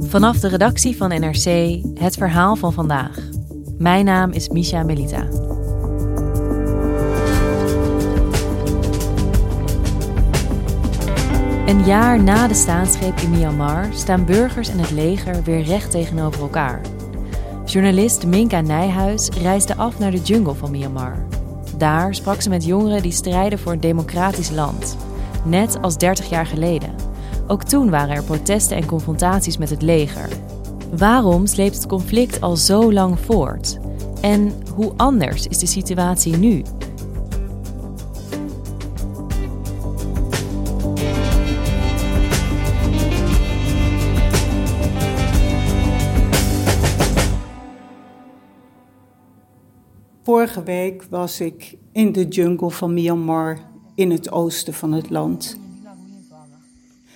Vanaf de redactie van NRC het verhaal van vandaag. Mijn naam is Misha Melita. Een jaar na de staatsgreep in Myanmar staan burgers en het leger weer recht tegenover elkaar. Journalist Minka Nijhuis reisde af naar de jungle van Myanmar. Daar sprak ze met jongeren die strijden voor een democratisch land. Net als 30 jaar geleden. Ook toen waren er protesten en confrontaties met het leger. Waarom sleept het conflict al zo lang voort? En hoe anders is de situatie nu? Vorige week was ik in de jungle van Myanmar in het oosten van het land.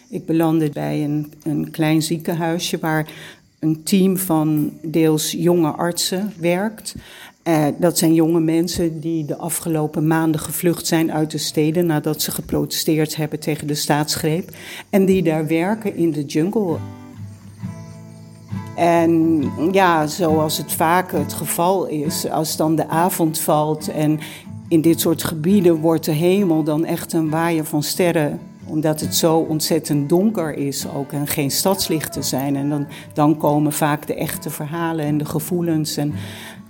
Ik belandde bij een, een klein ziekenhuisje waar een team van deels jonge artsen werkt. Eh, dat zijn jonge mensen die de afgelopen maanden gevlucht zijn uit de steden nadat ze geprotesteerd hebben tegen de staatsgreep. En die daar werken in de jungle. En ja, zoals het vaak het geval is, als dan de avond valt en in dit soort gebieden wordt de hemel dan echt een waaier van sterren omdat het zo ontzettend donker is ook en geen stadslichten zijn. En dan, dan komen vaak de echte verhalen en de gevoelens. En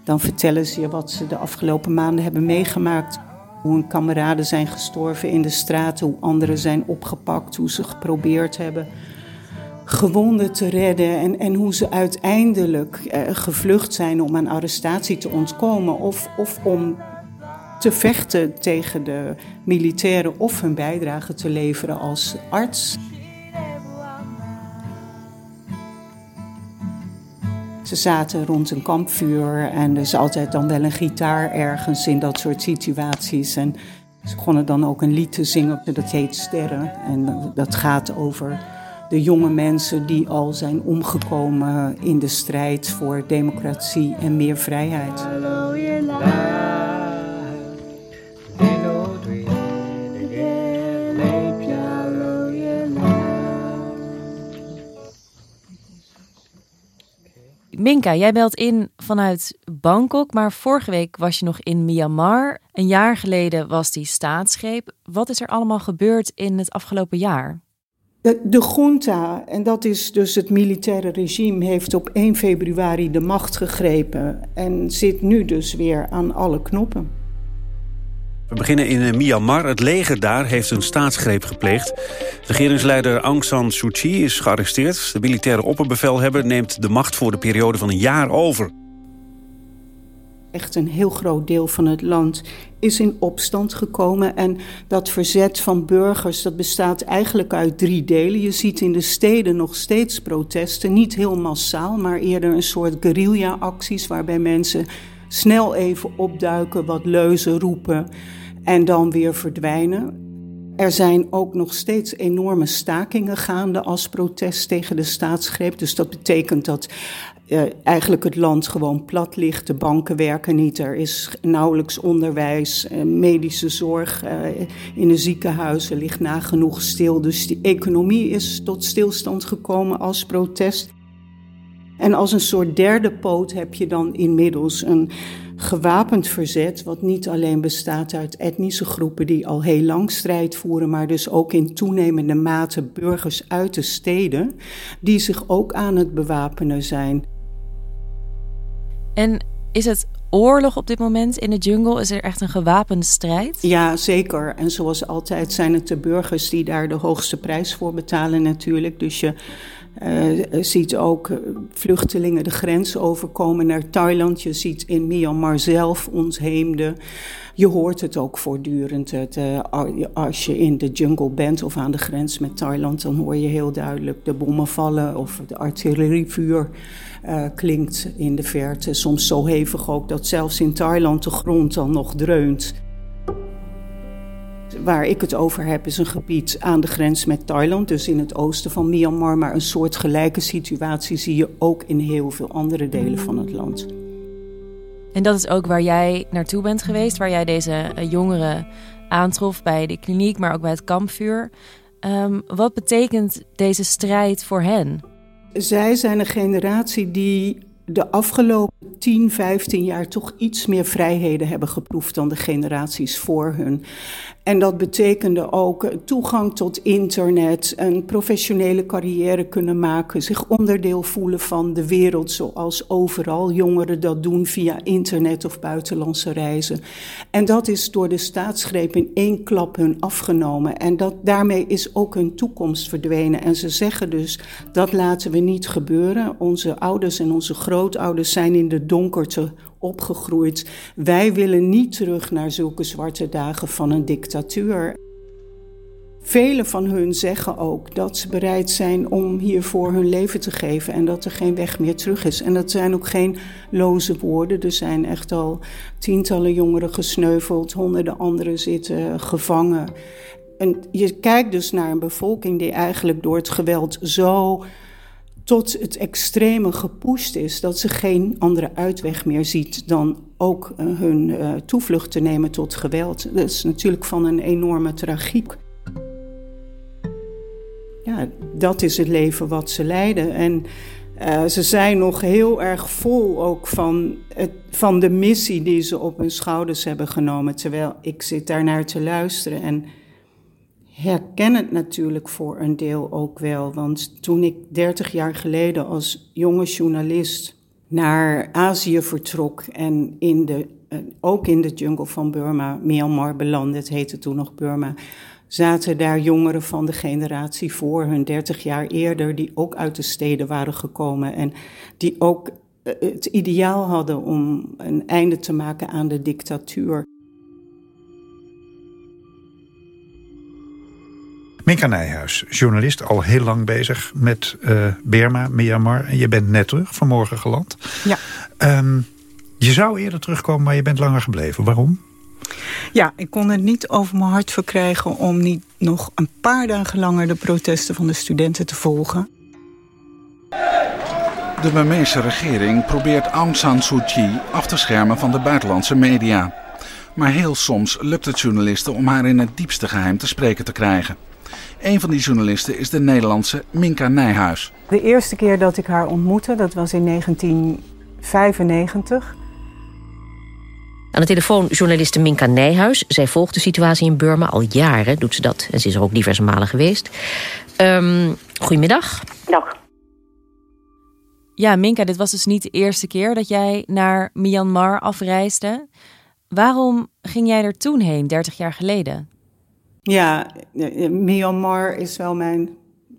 dan vertellen ze je wat ze de afgelopen maanden hebben meegemaakt. Hoe hun kameraden zijn gestorven in de straten, hoe anderen zijn opgepakt, hoe ze geprobeerd hebben gewonden te redden en, en hoe ze uiteindelijk eh, gevlucht zijn om aan arrestatie te ontkomen of, of om te vechten tegen de militairen of hun bijdrage te leveren als arts. Ze zaten rond een kampvuur en er is altijd dan wel een gitaar ergens in dat soort situaties. En ze begonnen dan ook een lied te zingen, dat heet Sterren. En dat gaat over de jonge mensen die al zijn omgekomen in de strijd voor democratie en meer vrijheid. Jij belt in vanuit Bangkok, maar vorige week was je nog in Myanmar. Een jaar geleden was die staatsgreep. Wat is er allemaal gebeurd in het afgelopen jaar? De, de junta, en dat is dus het militaire regime, heeft op 1 februari de macht gegrepen en zit nu dus weer aan alle knoppen. We beginnen in eh, Myanmar. Het leger daar heeft een staatsgreep gepleegd. Regeringsleider Aung San Suu Kyi is gearresteerd. De militaire opperbevelhebber neemt de macht voor de periode van een jaar over. Echt een heel groot deel van het land is in opstand gekomen. En dat verzet van burgers dat bestaat eigenlijk uit drie delen. Je ziet in de steden nog steeds protesten. Niet heel massaal, maar eerder een soort guerrilla-acties... waarbij mensen snel even opduiken, wat leuzen roepen en dan weer verdwijnen. Er zijn ook nog steeds enorme stakingen gaande als protest tegen de staatsgreep. Dus dat betekent dat uh, eigenlijk het land gewoon plat ligt. De banken werken niet. Er is nauwelijks onderwijs, uh, medische zorg uh, in de ziekenhuizen ligt nagenoeg stil. Dus die economie is tot stilstand gekomen als protest. En als een soort derde poot heb je dan inmiddels een gewapend verzet, wat niet alleen bestaat uit etnische groepen die al heel lang strijd voeren, maar dus ook in toenemende mate burgers uit de steden, die zich ook aan het bewapenen zijn. En is het oorlog op dit moment in de jungle? Is er echt een gewapende strijd? Ja, zeker. En zoals altijd zijn het de burgers die daar de hoogste prijs voor betalen natuurlijk. Dus je Uh, ziet ook vluchtelingen de grens overkomen naar Thailand. Je ziet in Myanmar zelf ontheemden. Je hoort het ook voortdurend. Het, uh, als je in de jungle bent of aan de grens met Thailand, dan hoor je heel duidelijk de bommen vallen of de artillerievuur klinkt in de verte. Soms zo hevig ook dat zelfs in Thailand de grond dan nog dreunt. Waar ik het over heb is een gebied aan de grens met Thailand, dus in het oosten van Myanmar. Maar een soortgelijke situatie zie je ook in heel veel andere delen van het land. En dat is ook waar jij naartoe bent geweest, waar jij deze eh, jongeren aantrof bij de kliniek, maar ook bij het kampvuur. Um, wat betekent deze strijd voor hen? Zij zijn een generatie die de afgelopen 10, 15 jaar toch iets meer vrijheden hebben geproefd dan de generaties voor hun. En dat betekende ook toegang tot internet, een professionele carrière kunnen maken, zich onderdeel voelen van de wereld zoals overal jongeren dat doen via internet of buitenlandse reizen. En dat is door de staatsgreep in één klap hun afgenomen. En dat, daarmee is ook hun toekomst verdwenen. En ze zeggen dus, dat laten we niet gebeuren. Onze ouders en onze grootouders zijn in de donkerte opgegroeid. Wij willen niet terug naar zulke zwarte dagen van een dictatuur. Velen van hun zeggen ook dat ze bereid zijn om hiervoor hun leven te geven en dat er geen weg meer terug is. En dat zijn ook geen loze woorden. Er zijn echt al tientallen jongeren gesneuveld, honderden anderen zitten gevangen. En je kijkt dus naar een bevolking die eigenlijk door het geweld zo tot het extreme gepusht is dat ze geen andere uitweg meer ziet dan ook uh, hun uh, toevlucht te nemen tot geweld. Dat is natuurlijk van een enorme tragiek. Ja, dat is het leven wat ze leiden. En uh, ze zijn nog heel erg vol ook van, het, van de missie die ze op hun schouders hebben genomen. Terwijl ik zit daarnaar te luisteren en herken het natuurlijk voor een deel ook wel. Want toen ik 30 jaar geleden als jonge journalist naar Azië vertrok en in de, eh, ook in de jungle van Burma, Myanmar belandde, het heette toen nog Burma, zaten daar jongeren van de generatie voor hun 30 jaar eerder, die ook uit de steden waren gekomen en die ook eh, het ideaal hadden om een einde te maken aan de dictatuur. Minka Nijhuis, journalist, al heel lang bezig met uh, Burma, Myanmar. En je bent net terug, vanmorgen geland. Ja. Um, je zou eerder terugkomen, maar je bent langer gebleven. Waarom? Ja, ik kon het niet over mijn hart verkrijgen... om niet nog een paar dagen langer de protesten van de studenten te volgen. De Burmeese regering probeert Aung San Suu Kyi af te schermen van de buitenlandse media. Maar heel soms lukt het journalisten om haar in het diepste geheim te spreken te krijgen. Een van die journalisten is de Nederlandse Minka Nijhuis. De eerste keer dat ik haar ontmoette, dat was in 1995. Aan de telefoon journaliste Minka Nijhuis. Zij volgt de situatie in Burma al jaren, doet ze dat. En ze is er ook diverse malen geweest. Um, goedemiddag. Dag. Ja, Minka, dit was dus niet de eerste keer dat jij naar Myanmar afreisde. Waarom ging jij er toen heen, 30 jaar geleden? Ja, Myanmar is wel mijn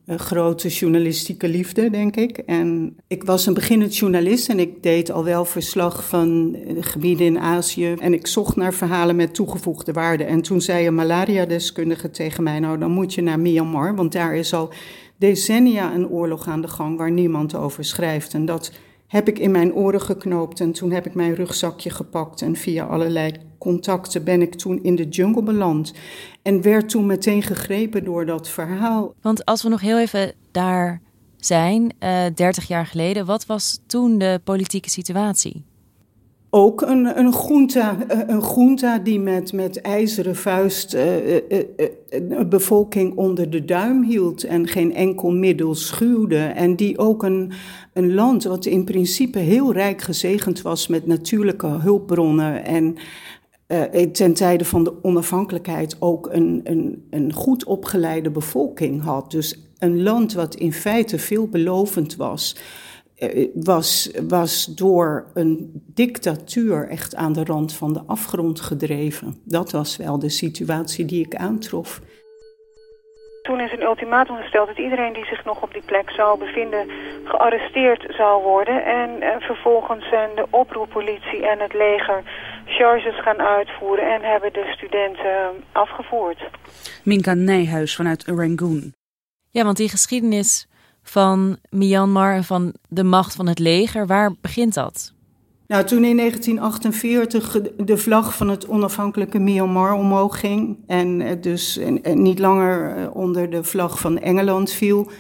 eh, grote journalistieke liefde, denk ik. En ik was een beginnend journalist en ik deed al wel verslag van gebieden in Azië. En ik zocht naar verhalen met toegevoegde waarde. En toen zei een malaria-deskundige tegen mij: Nou, dan moet je naar Myanmar, want daar is al decennia een oorlog aan de gang waar niemand over schrijft. En dat heb ik in mijn oren geknoopt en toen heb ik mijn rugzakje gepakt en via allerlei contacten ben ik toen in de jungle beland en werd toen meteen gegrepen door dat verhaal. Want als we nog heel even daar zijn, uh, eh, 30 jaar geleden, wat was toen de politieke situatie? Ook een, een, junta, eh, een junta die met, met ijzeren vuist uh, bevolking onder de duim hield en geen enkel middel schuwde. En die ook een, een land wat in principe heel rijk gezegend was met natuurlijke hulpbronnen en ten tijde van de onafhankelijkheid ook een, een, een goed opgeleide bevolking had. Dus een land wat in feite veelbelovend was. Eh, was, was door een dictatuur echt aan de rand van de afgrond gedreven. Dat was wel de situatie die ik aantrof. Toen is een ultimatum gesteld dat iedereen die zich nog op die plek zou bevinden gearresteerd zou worden. En eh, vervolgens zijn de oproeppolitie en het leger charges gaan uitvoeren en hebben de studenten eh, afgevoerd. Minka Nijhuis vanuit Rangoon. Ja, want die geschiedenis van Myanmar en van de macht van het leger, waar begint dat? Nou, toen in 1948 de vlag van het onafhankelijke Myanmar omhoog ging en dus niet langer eh, onder de vlag van Engeland viel,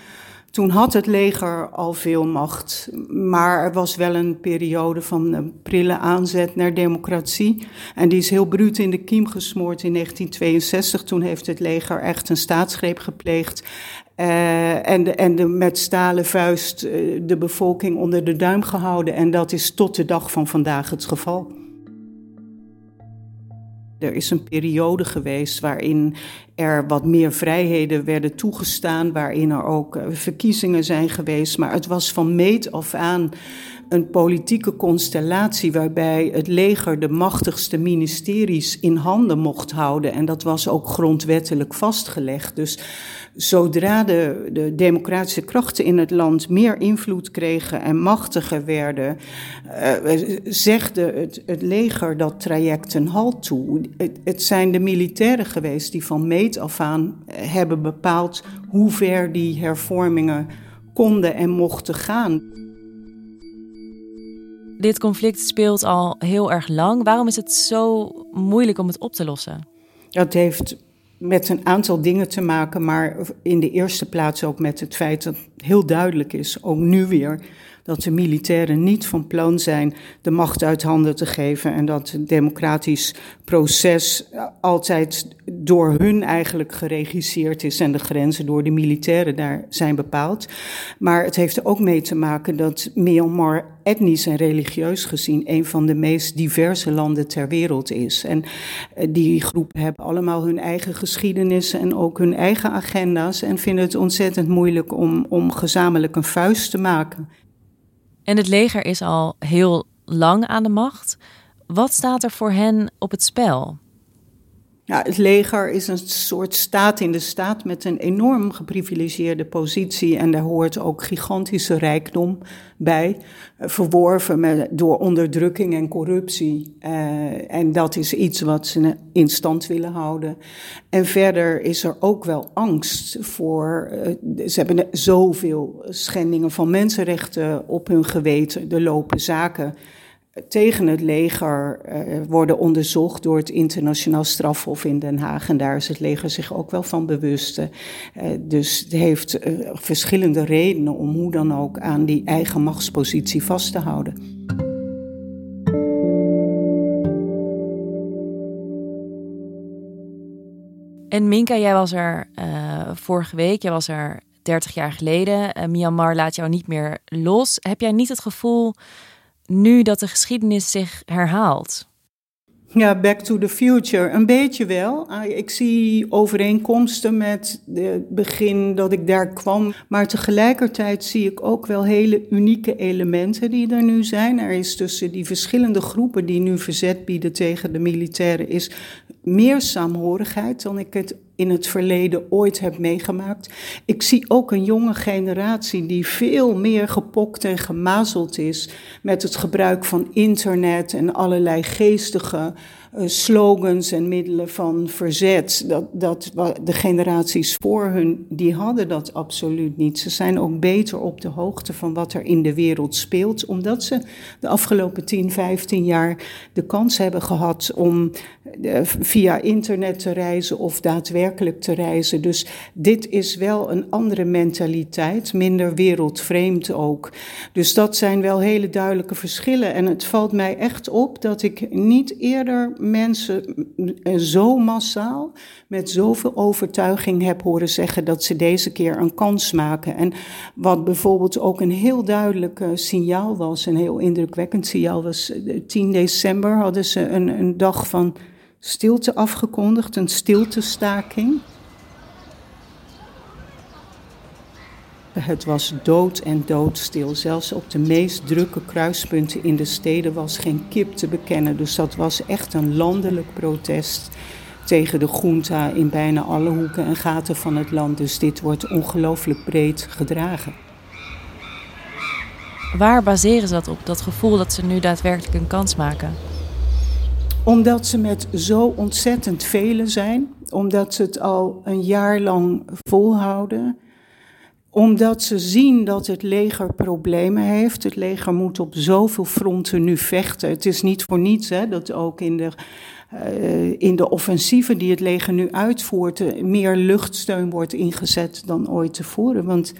toen had het leger al veel macht. Maar er was wel een periode van een prille aanzet naar democratie. En die is heel bruut in de kiem gesmoord in 1962. Toen heeft het leger echt een staatsgreep gepleegd. Uh, en de, en de, met stalen vuist uh, de bevolking onder de duim gehouden. En dat is tot de dag van vandaag het geval. Er is een periode geweest waarin er wat meer vrijheden werden toegestaan, waarin er ook uh, verkiezingen zijn geweest. Maar het was van meet af aan een politieke constellatie waarbij het leger de machtigste ministeries in handen mocht houden. En dat was ook grondwettelijk vastgelegd. Dus zodra de, de democratische krachten in het land meer invloed kregen en machtiger werden, uh, zegde het, het leger dat traject een halt toe. Het, het zijn de militairen geweest die van meet af aan hebben bepaald hoe ver die hervormingen konden en mochten gaan. Dit conflict speelt al heel erg lang. Waarom is het zo moeilijk om het op te lossen? Dat heeft met een aantal dingen te maken, maar in de eerste plaats ook met het feit dat heel duidelijk is, ook nu weer, dat de militairen niet van plan zijn de macht uit handen te geven en dat het democratisch proces altijd door hun eigenlijk geregisseerd is en de grenzen door de militairen daar zijn bepaald. Maar het heeft ook mee te maken dat Myanmar etnisch en religieus gezien een van de meest diverse landen ter wereld is. En eh, die groepen hebben allemaal hun eigen geschiedenissen en ook hun eigen agenda's en vinden het ontzettend moeilijk om, om gezamenlijk een vuist te maken. En het leger is al heel lang aan de macht. Wat staat er voor hen op het spel? Ja, het leger is een soort staat in de staat met een enorm geprivilegeerde positie. En daar hoort ook gigantische rijkdom bij, eh, verworven met, door onderdrukking en corruptie. Uh, en dat is iets wat ze in stand willen houden. En verder is er ook wel angst voor. Uh, ze hebben zoveel schendingen van mensenrechten op hun geweten. Er lopen zaken tegen het leger uh, worden onderzocht door het internationaal strafhof in Den Haag. En daar is het leger zich ook wel van bewust. Uh, dus het heeft uh, verschillende redenen om hoe dan ook aan die eigen machtspositie vast te houden. En Minka, jij was er vorige week, jij was er 30 jaar geleden. Myanmar laat jou niet meer los. Heb jij niet het gevoel nu dat de geschiedenis zich herhaalt? Ja, Back to the Future. Een beetje wel. Ah, ik zie overeenkomsten met het begin dat ik daar kwam. Maar tegelijkertijd zie ik ook wel hele unieke elementen die er nu zijn. Er is tussen die verschillende groepen die nu verzet bieden tegen de militairen... is meer saamhorigheid dan ik het in het verleden ooit heb meegemaakt. Ik zie ook een jonge generatie die veel meer gepokt en gemazeld is met het gebruik van internet en allerlei geestige slogans en middelen van verzet. Dat, dat de generaties voor hun, die hadden dat absoluut niet. Ze zijn ook beter op de hoogte van wat er in de wereld speelt, omdat ze de afgelopen 10, 15 jaar de kans hebben gehad om uh, via internet te reizen of daadwerkelijk te reizen. Dus dit is wel een andere mentaliteit, minder wereldvreemd ook. Dus dat zijn wel hele duidelijke verschillen. En het valt mij echt op dat ik niet eerder mensen zo massaal, met zoveel overtuiging heb horen zeggen dat ze deze keer een kans maken. En wat bijvoorbeeld ook een heel duidelijk signaal was, een heel indrukwekkend signaal was, 10 december hadden ze een, een dag van stilte afgekondigd, een stiltestaking. Het was dood en doodstil. Zelfs op de meest drukke kruispunten in de steden was geen kip te bekennen. Dus dat was echt een landelijk protest. tegen de junta in bijna alle hoeken en gaten van het land. Dus dit wordt ongelooflijk breed gedragen. Waar baseren ze dat op, dat gevoel dat ze nu daadwerkelijk een kans maken? Omdat ze met zo ontzettend velen zijn, omdat ze het al een jaar lang volhouden, omdat ze zien dat het leger problemen heeft. Het leger moet op zoveel fronten nu vechten. Het is niet voor niets hè, dat ook in de, uh, in de offensieven die het leger nu uitvoert, meer luchtsteun wordt ingezet dan ooit tevoren. Want eh,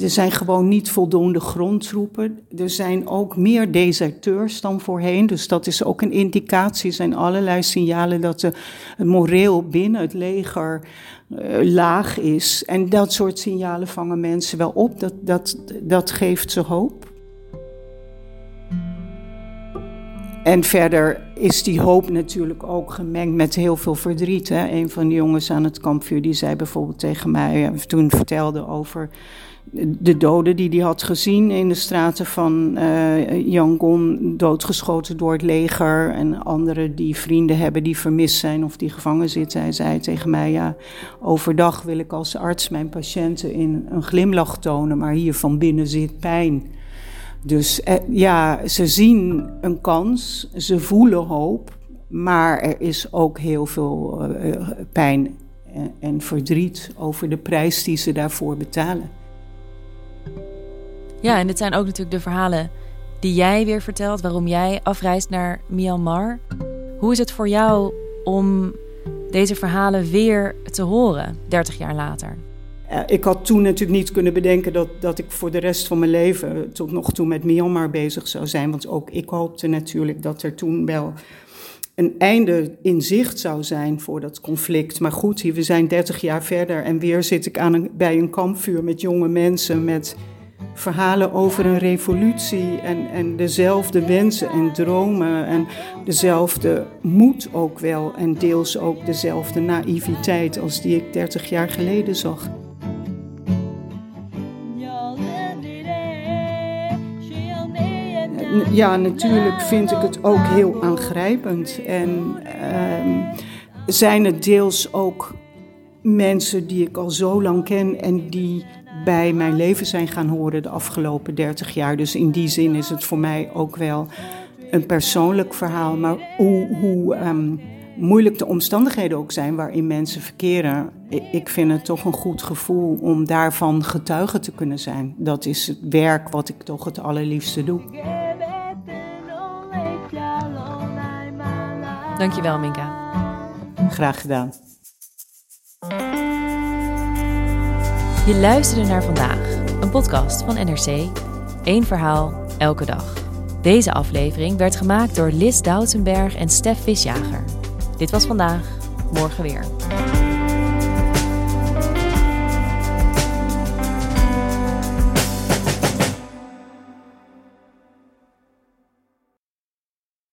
er zijn gewoon niet voldoende grondtroepen. Er zijn ook meer deserteurs dan voorheen. Dus dat is ook een indicatie. Er zijn allerlei signalen dat de, het moreel binnen het leger uh, laag is. En dat soort signalen vangen mensen wel op. Dat, dat, dat geeft ze hoop. En verder is die hoop natuurlijk ook gemengd met heel veel verdriet. Hè. Een van de jongens aan het kampvuur die zei bijvoorbeeld tegen mij, eh, toen vertelde over de doden die hij had gezien in de straten van uh, Yangon, doodgeschoten door het leger. En anderen die vrienden hebben die vermist zijn of die gevangen zitten. Hij zei tegen mij, ja, overdag wil ik als arts mijn patiënten in een glimlach tonen, maar hier van binnen zit pijn. Dus eh, ja, ze zien een kans, ze voelen hoop, maar er is ook heel veel uh, pijn en verdriet over de prijs die ze daarvoor betalen. Ja, en dit zijn ook natuurlijk de verhalen die jij weer vertelt, waarom jij afreist naar Myanmar. Hoe is het voor jou om deze verhalen weer te horen, 30 jaar later? Ik had toen natuurlijk niet kunnen bedenken dat, dat ik voor de rest van mijn leven tot nog toe met Myanmar bezig zou zijn. Want ook ik hoopte natuurlijk dat er toen wel een einde in zicht zou zijn voor dat conflict. Maar goed, we zijn 30 jaar verder en weer zit ik aan een, bij een kampvuur met jonge mensen, met verhalen over een revolutie en, en dezelfde wensen en dromen en dezelfde moed ook wel en deels ook dezelfde naïviteit als die ik 30 jaar geleden zag. Ja, natuurlijk vind ik het ook heel aangrijpend. En uh, zijn het deels ook mensen die ik al zo lang ken en die bij mijn leven zijn gaan horen de afgelopen 30 jaar. Dus in die zin is het voor mij ook wel een persoonlijk verhaal. Maar hoe, hoe um, moeilijk de omstandigheden ook zijn waarin mensen verkeren, ik vind het toch een goed gevoel om daarvan getuige te kunnen zijn. Dat is het werk wat ik toch het allerliefste doe. Dankjewel, Minka. Graag gedaan. Je luisterde naar vandaag, een podcast van NRC. Eén verhaal, elke dag. Deze aflevering werd gemaakt door Lis Doutsenberg en Stef Visjager. Dit was vandaag, morgen weer.